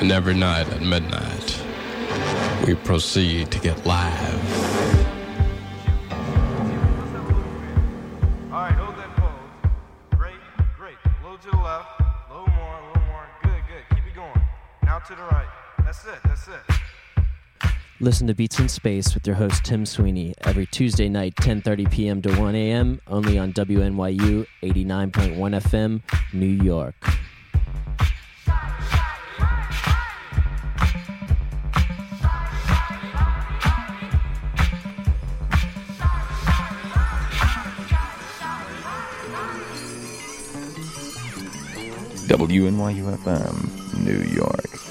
And every night at midnight, we proceed to get live. All right, hold that pose. Great, great. A little to the left, a little more, a little more. Good, good. Keep it going. Now to the right. That's it, that's it. Listen to Beats in Space with your host Tim Sweeney every Tuesday night, 10:30 p.m. to 1 a.m. only on WNYU 89.1 FM, New York. WNYU FM, New York.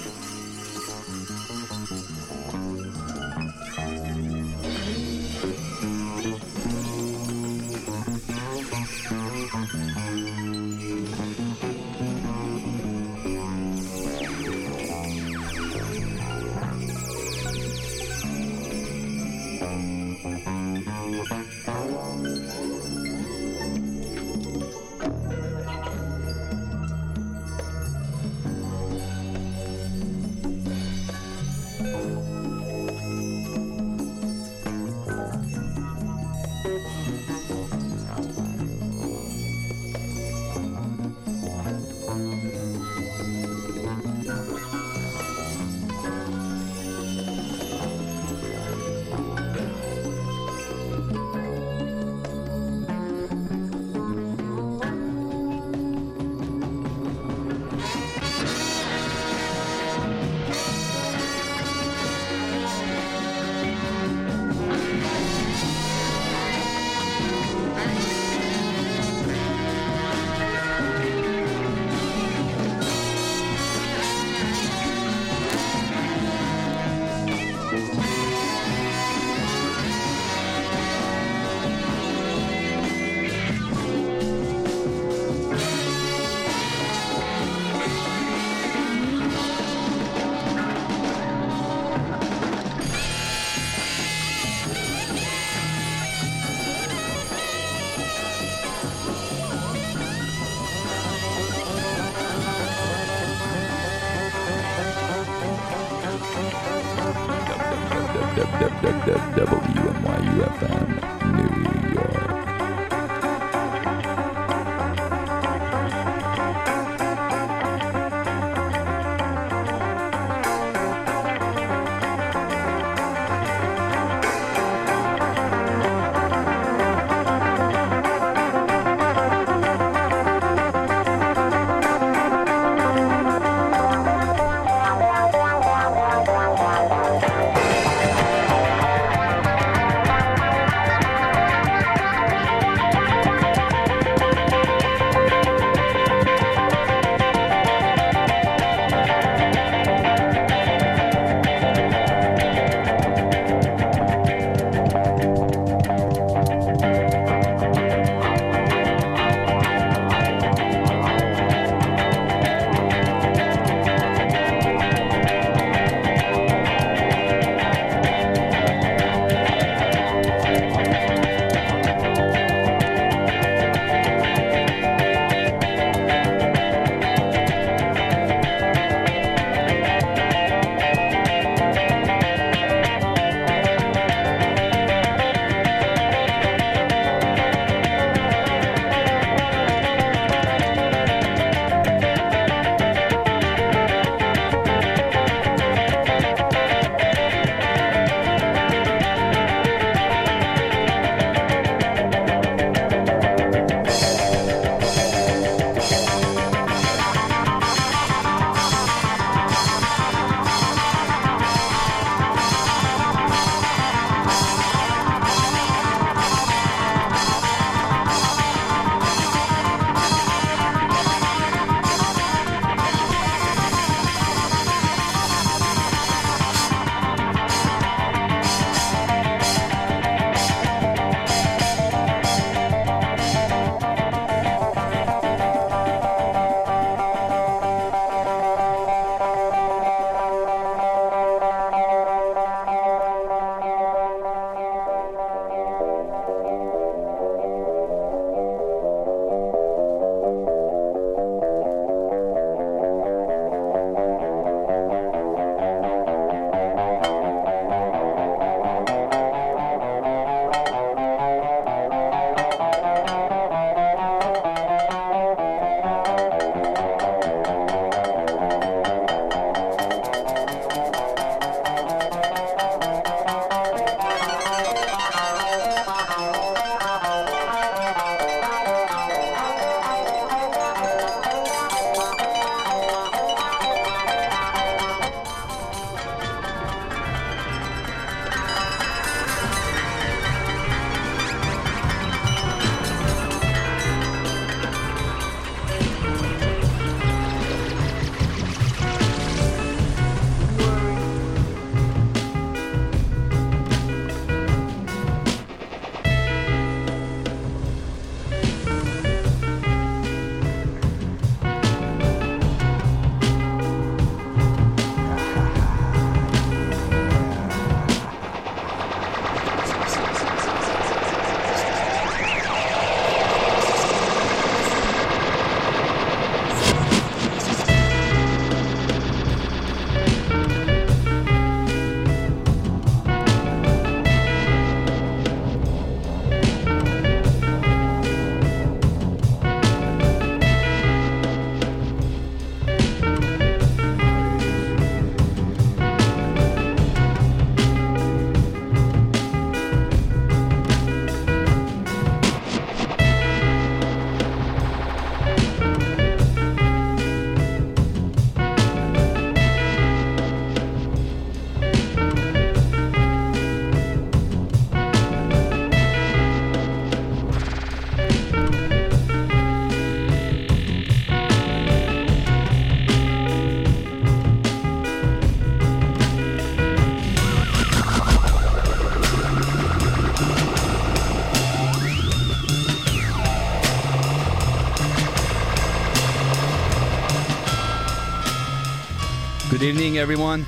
Good evening, everyone.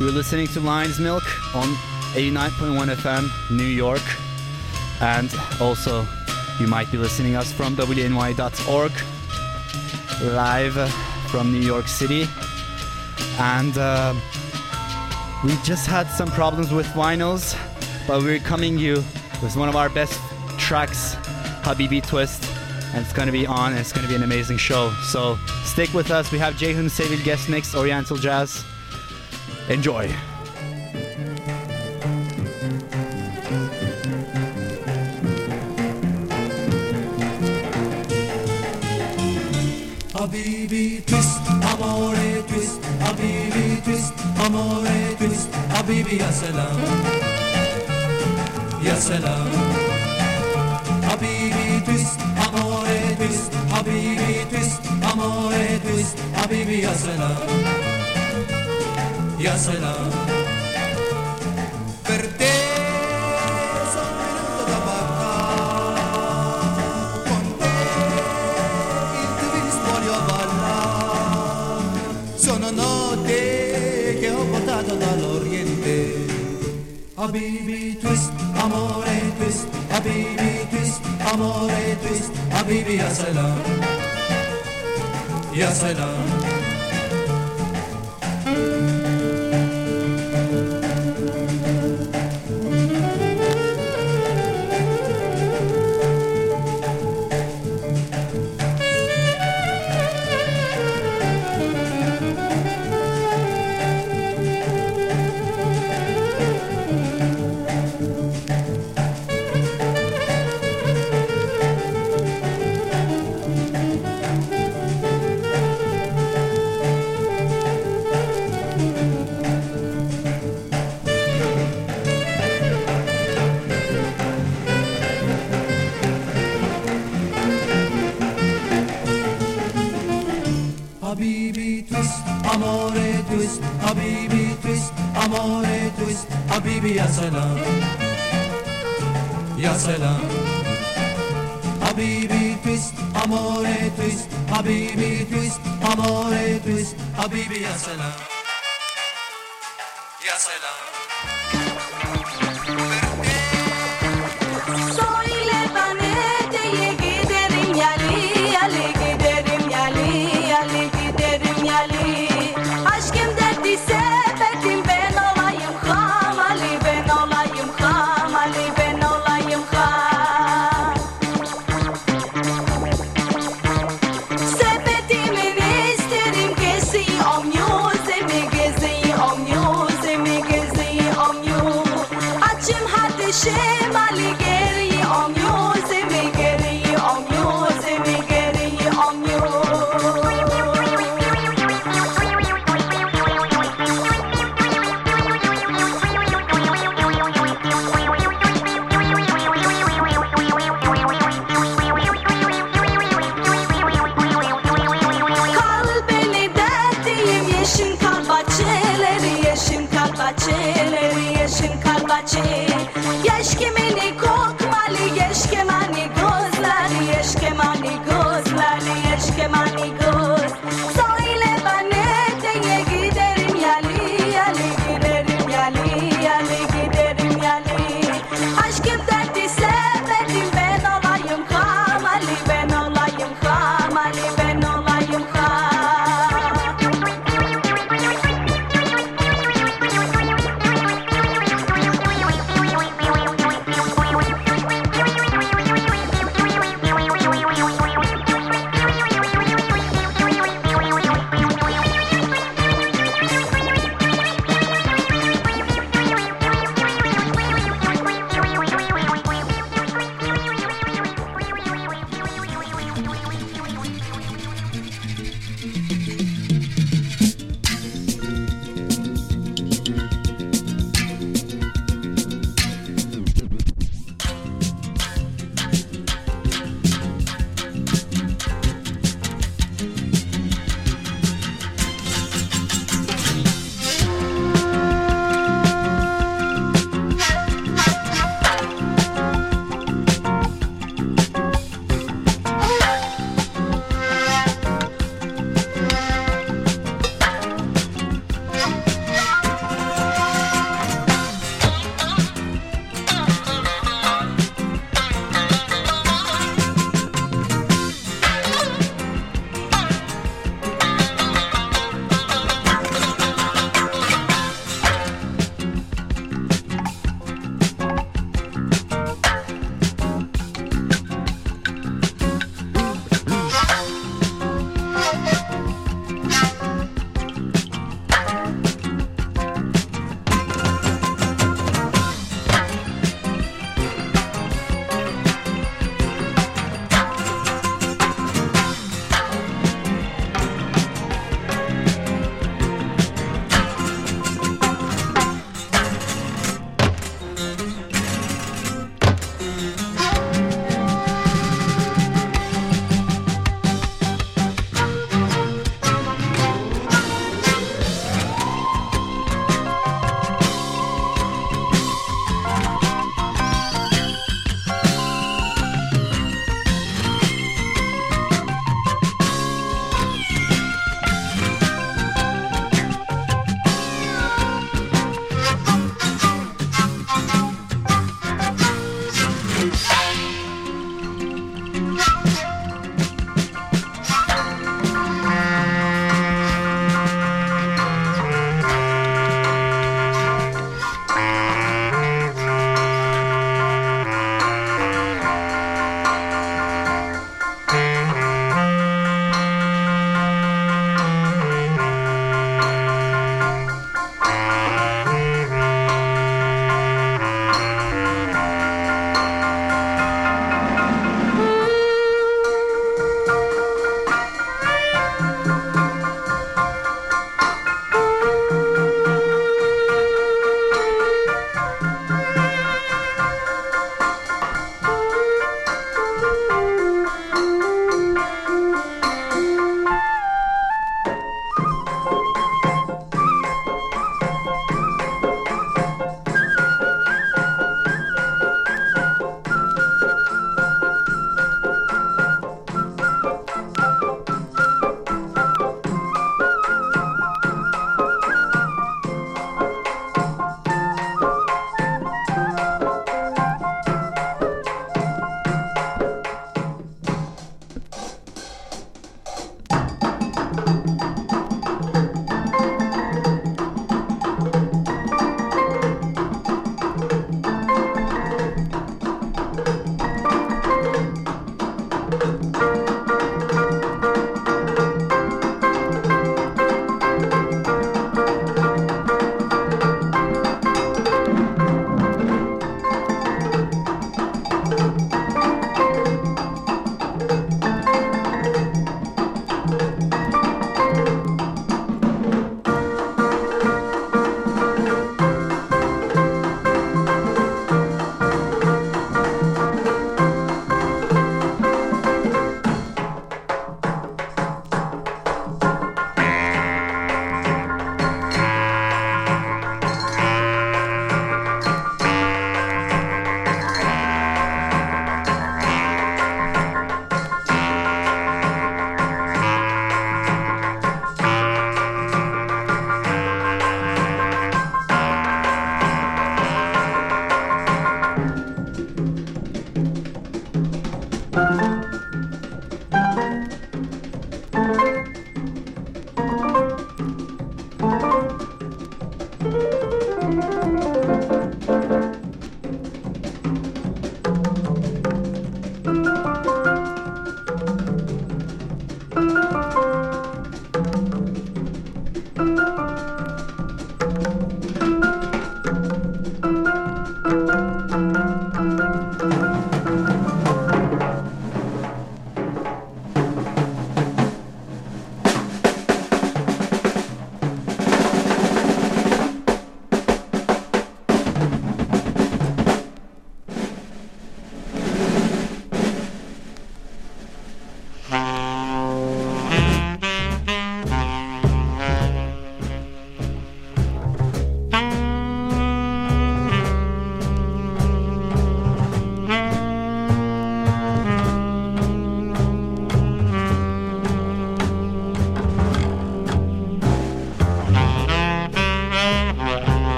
You're listening to Lion's Milk on 89.1 FM, New York. And also, you might be listening us from wny.org, live from New York City. And uh, we just had some problems with vinyls, but we're coming you with one of our best tracks, Habibi Twist. And it's to be on, and it's to be an amazing show. So stick with us. We have Ceyhun Sevil guest mix, Oriental Jazz. Enjoy. Habibi twist, amore twist, Habibi twist, amore twist, Habibi ya selam, ya selam. Ya selam, ya selam. Per te sono venuto da Baghdad, con te il twist voglio ballare. Sono notte che ho portato dall'Oriente. Habibi twist, amore twist, Habibi twist, amore twist, Habibi ya selam, ya selam. Twist, Habibi ya selam, ya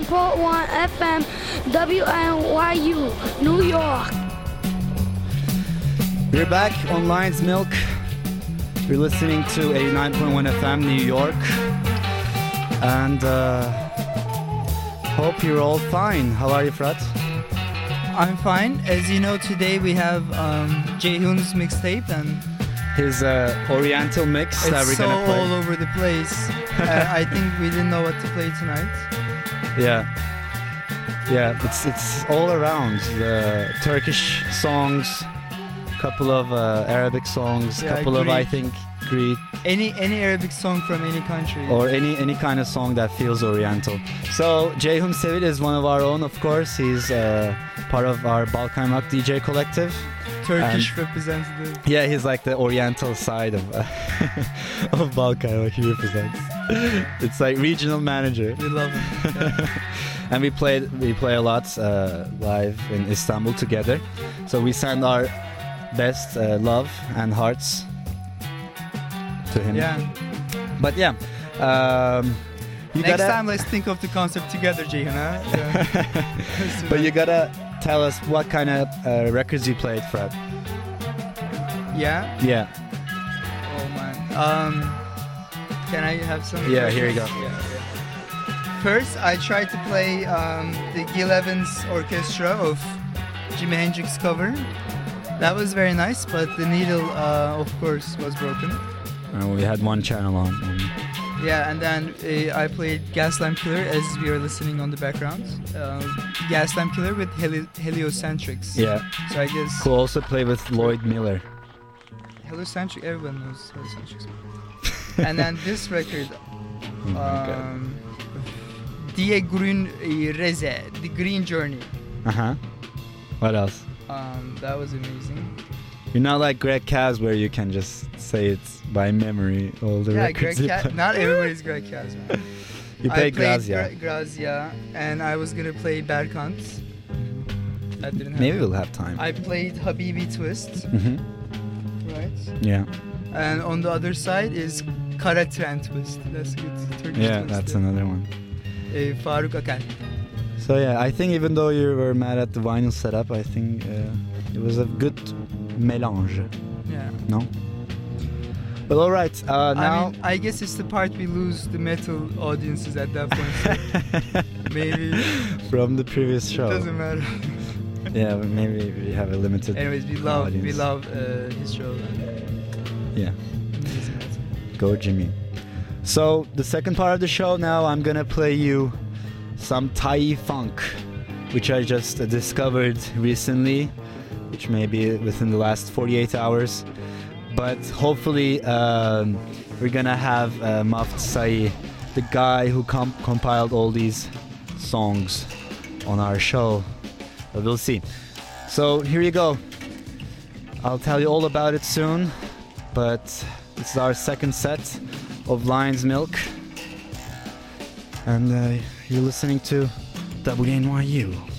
89.1 FM WNYU, New York. We're back on Lion's Milk. You're listening to 89.1 FM New York. And uh, hope you're all fine. How are you, Frat? I'm fine. As you know, today we have um, Ceyhun's mixtape, and His uh, Oriental mix that we're so gonna play. all over the place. uh, I think we didn't know what to play tonight. Yeah. Yeah, it's it's all around the Turkish songs, couple of uh, Arabic songs, Yeah, couple of I think Greek Any any Arabic song from any country. or any any kind of song that feels Oriental. So Ceyhun Sevil is one of our own, of course. He's uh, part of our Balkaymak DJ collective. Turkish representative. Yeah, he's like the Oriental side of of Balkaymak. He represents. It's like regional manager. We love him. and we played we play a lot uh, live in Istanbul together. So we send our best uh, love and hearts to him. Yeah. But yeah, um, you Next gotta, time, let's think of the concept together. Huh? Yeah. But you gotta tell us what kind of uh, records you played, Fred. Yeah. Yeah, Oh man. Um, can I have some? Yeah, here you go. Yeah, yeah. First, I tried to play um, the Gil Evans Orchestra of Jimi Hendrix cover. That was very nice, but the needle, uh, of course, was broken. and we had one channel on. Yeah, and then uh, I played Gaslamp Killer as we are listening on the background. Uh, Gaslamp Killer with heli- Heliocentrics. yeah, So I guess cool. Also play with Lloyd Miller. Heliocentric, everyone knows Heliocentrics. And then this record, Oh um, Die Grün Reise, The Green Journey. Uh huh. What else? Um, that was amazing. You're not like Greg Kaz where you can just say it's by memory all the yeah, records Greg Ca- not everybody's Greg Kaz, man. You I played played Grazia. Gra- Grazia, and I was gonna play Berkant. That didn't happen. Maybe we'll have time. I played Habibi Twist, hmm right? Yeah, And on the other side is Kara Tren Twist. That's good. Turkish yeah, twist. that's another one. Uh, Faruk Akan. So yeah, I think even though you were mad at the vinyl setup, I think uh, it was a good mélange. Yeah. No. But all right, uh, I now. mean, I guess it's the part we lose the metal audiences at that point. so maybe from the previous show. it doesn't matter. Yeah, maybe we have a limited. Anyways, we love we love uh, his show. Yeah, go Jimmy. So the second part of the show now, I'm gonna play you some Thai funk, which I just discovered recently, which may be within the last 48 hours. But hopefully, um, we're gonna have uh, Maft Sai, the guy who com- compiled all these songs, on our show. But we'll see. So here you go. I'll tell you all about it soon. But this is our second set of Lion's Milk. And uh, you're listening to WNYU.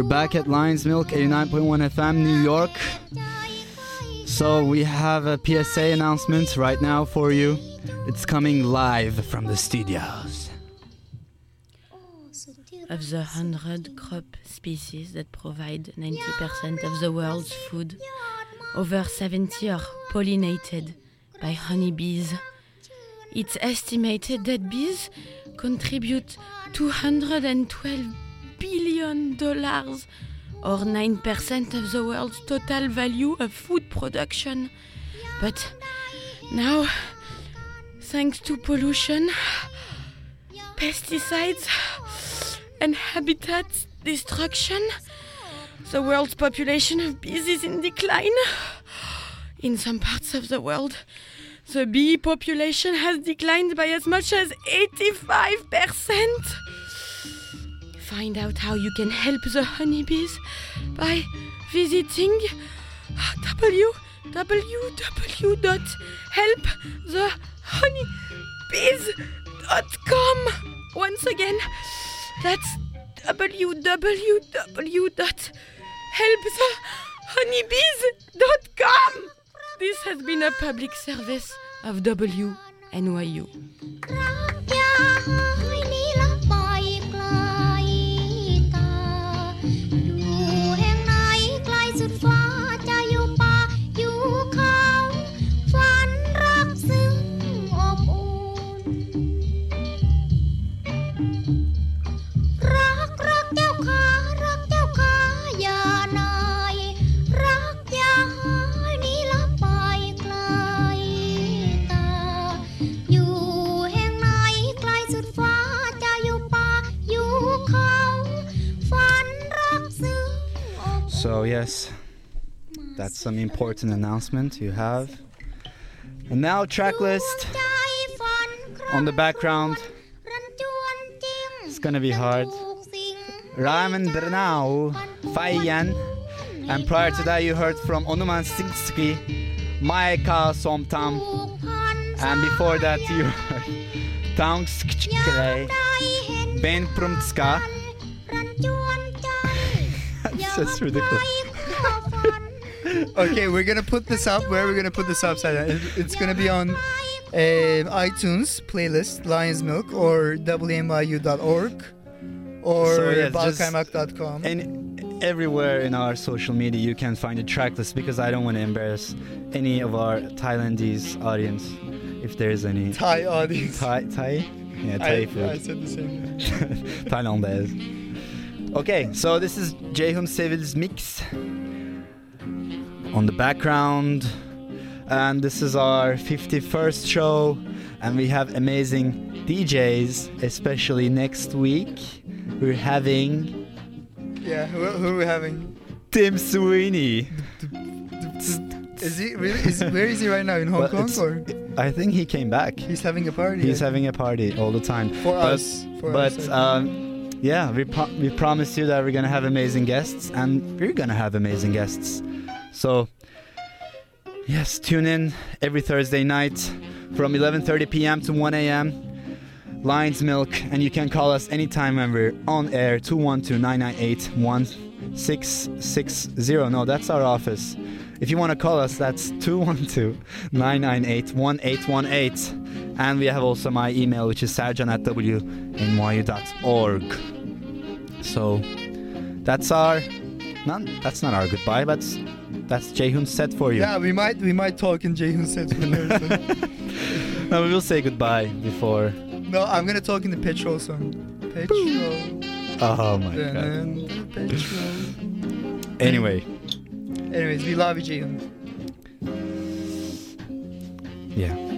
We're back at Lion's Milk 89.1 FM New York. So we have a PSA announcement right now for you. It's coming live from the studios. Of the 100 crop species that provide 90% of the world's food, over 70 are pollinated by honeybees. It's estimated that bees contribute 212 billion dollars or 9% of the world's total value of food production. But now, thanks to pollution, pesticides, and habitat destruction, the world's population of bees is in decline. In some parts of the world, the bee population has declined by as much as 85%. Find out how you can help the honeybees by visiting www.helpthehoneybees.com. Once again, that's www.helpthehoneybees.com. This has been a public service of WNYU. yes. That's some important announcement you have. And now, track list on the background. It's gonna be hard. Ramen Dranau, Faiyan. And prior to that, you heard from Onuman Sinski, Maeka Somtam. And before that, you heard Taungskchkre, Ben Prumtska. That's ridiculous. okay, we're gonna put this up. Where are we gonna put this up? It's gonna be on um, iTunes playlist Lion's Milk or WNYU.org or so, And everywhere in our social media you can find a track list because I don't want to embarrass any of our Thailandese audience if there is any. Thai audience. Thai? Thai? Yeah, Thai I, food. I said the same. Thailandese. Okay, so this is Ceyhun Sevil's mix on the background, and this is our 51st show, and we have amazing DJs, especially next week. We're having Yeah, who, who are we having? Tim Sweeney. Is he really? Is, where is he right now? In Hong Well, Kong or? I think he came back. He's having a party. He's having a party all the time. For but, us, for but us, um, yeah, we pro- we promised you that we're gonna have amazing guests, and we're gonna have amazing guests. So yes, tune in every Thursday night from 11:30 p.m. to 1 a.m. Lion's Milk, and you can call us anytime when we're on air 212-998-1660. No, that's our office. If you want to call us, that's 212-998-1818. And we have also my email, which is sarjan at wnyu.org. So that's our, not, that's not our goodbye, but that's Ceyhun's set for you. Yeah, we might we might talk in Jehun set for. No, we will say goodbye before. No, I'm gonna talk in the petrol song. Petrol. Oh my god. Dun, petrol. Anyway, Anyways, we love you, yeah.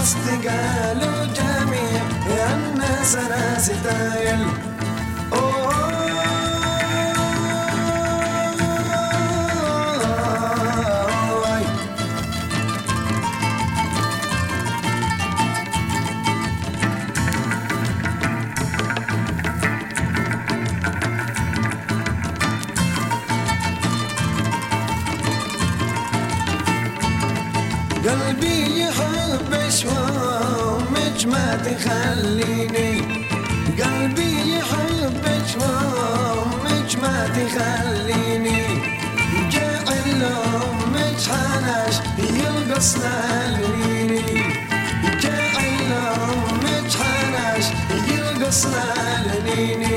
دوحست قالوا جميع يا الناس أنا ستايل ما تخليني. قلبي يحب شوامك ما تخليني. جعل أمك حناش يلقص لاليني جعل أمك حناش يلقص لاليني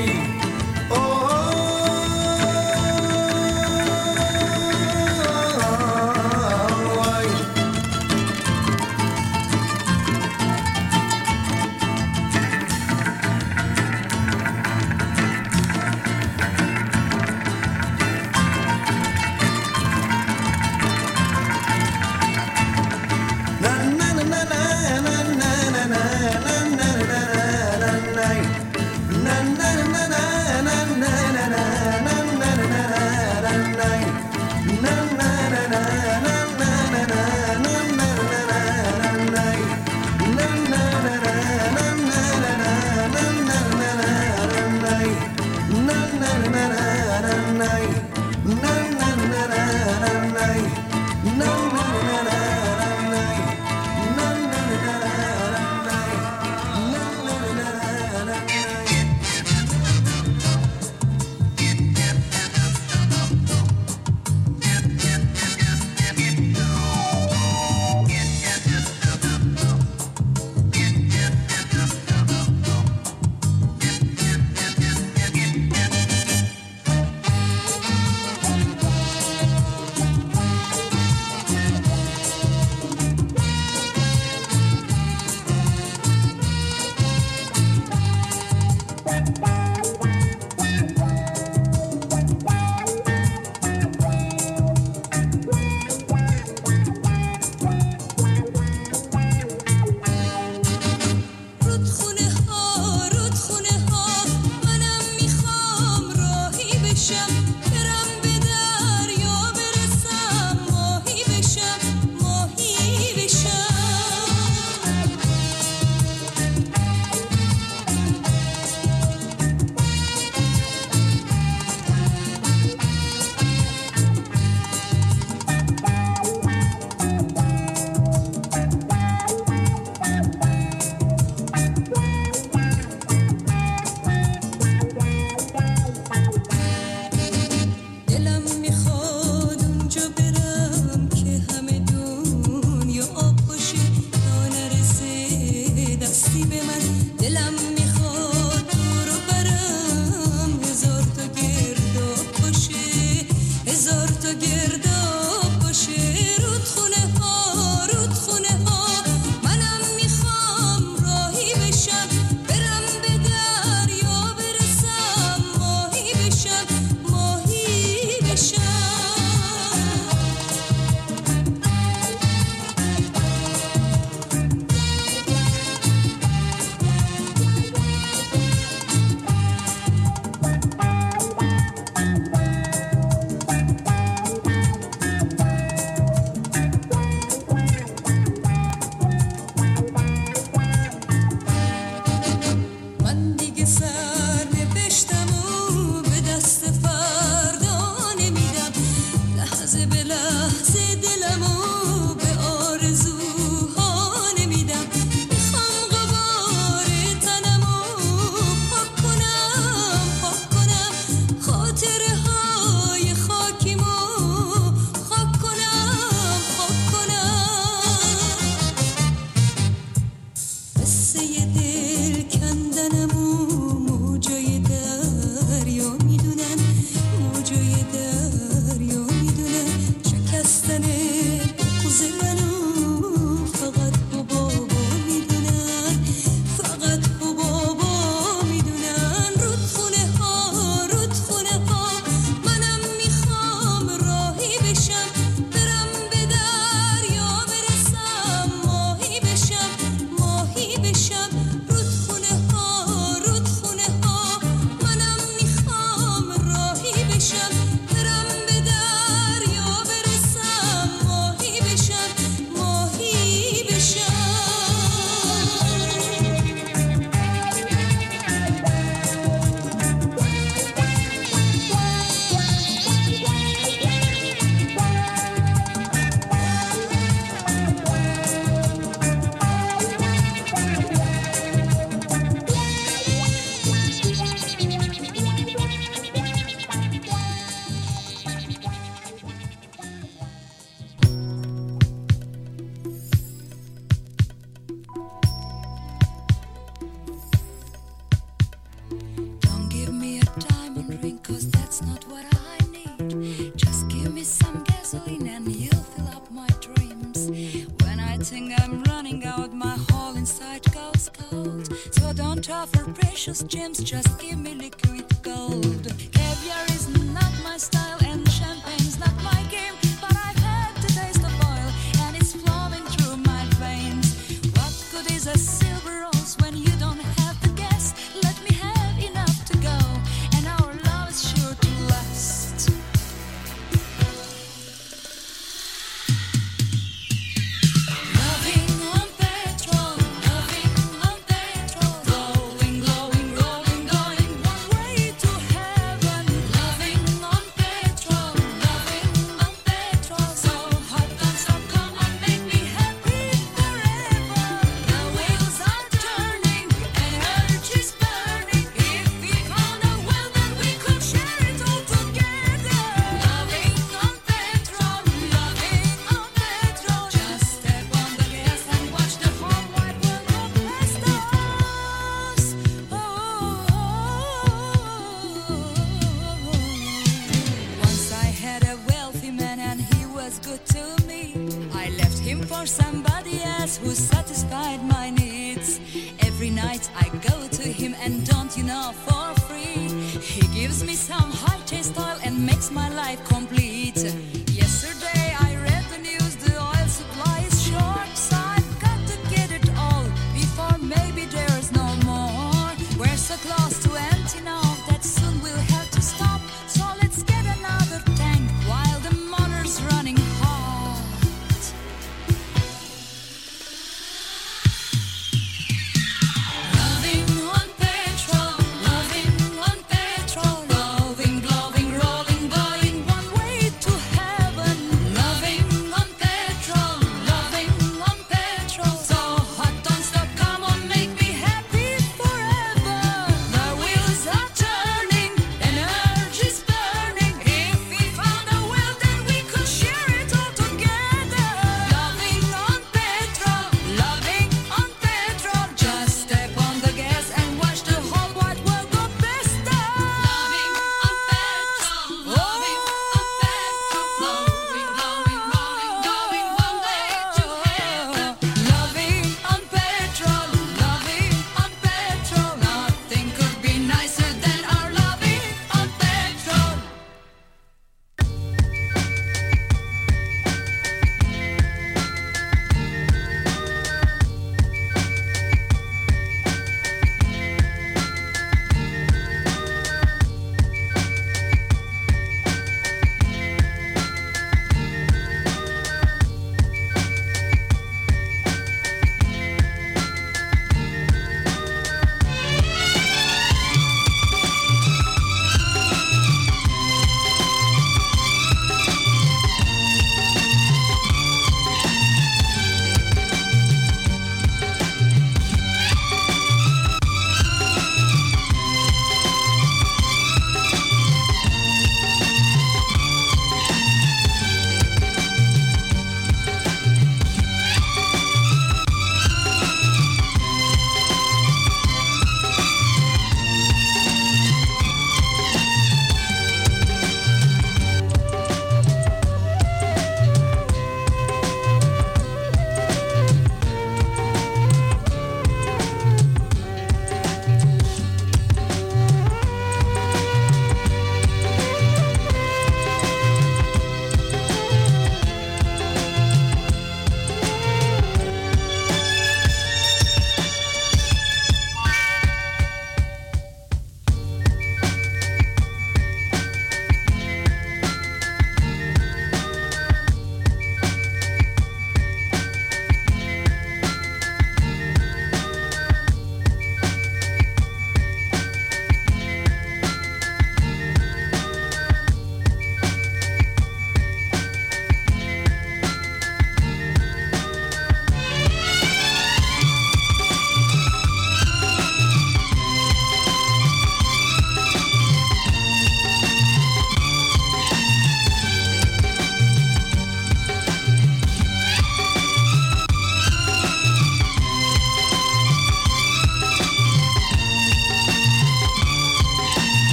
gems, just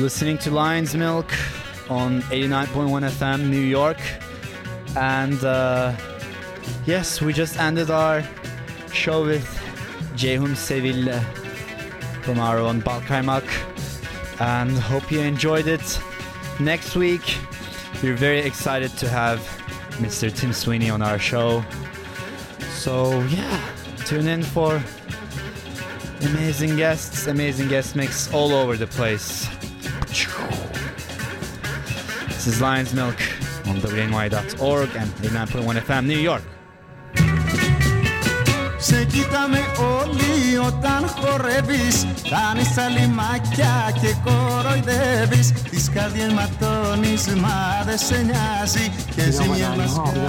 listening to Lion's Milk on 89.1 FM New York. And uh, yes, we just ended our show with Ceyhun Sevilla from our own Balkaymak. And hope you enjoyed it. Next week, we're very excited to have Mr. Tim Sweeney on our show. So, yeah, tune in for amazing guests, amazing guest mix all over the place. is Lion's Milk on WNYU.org and 89.1 FM, New York. Σε κοίταμε όλοι όταν χορεύεις Κάνεις τα λιμάκια και κοροϊδεύεις Τις καρδιές ματώνεις μα δεν σε νοιάζει Και ζημιά μας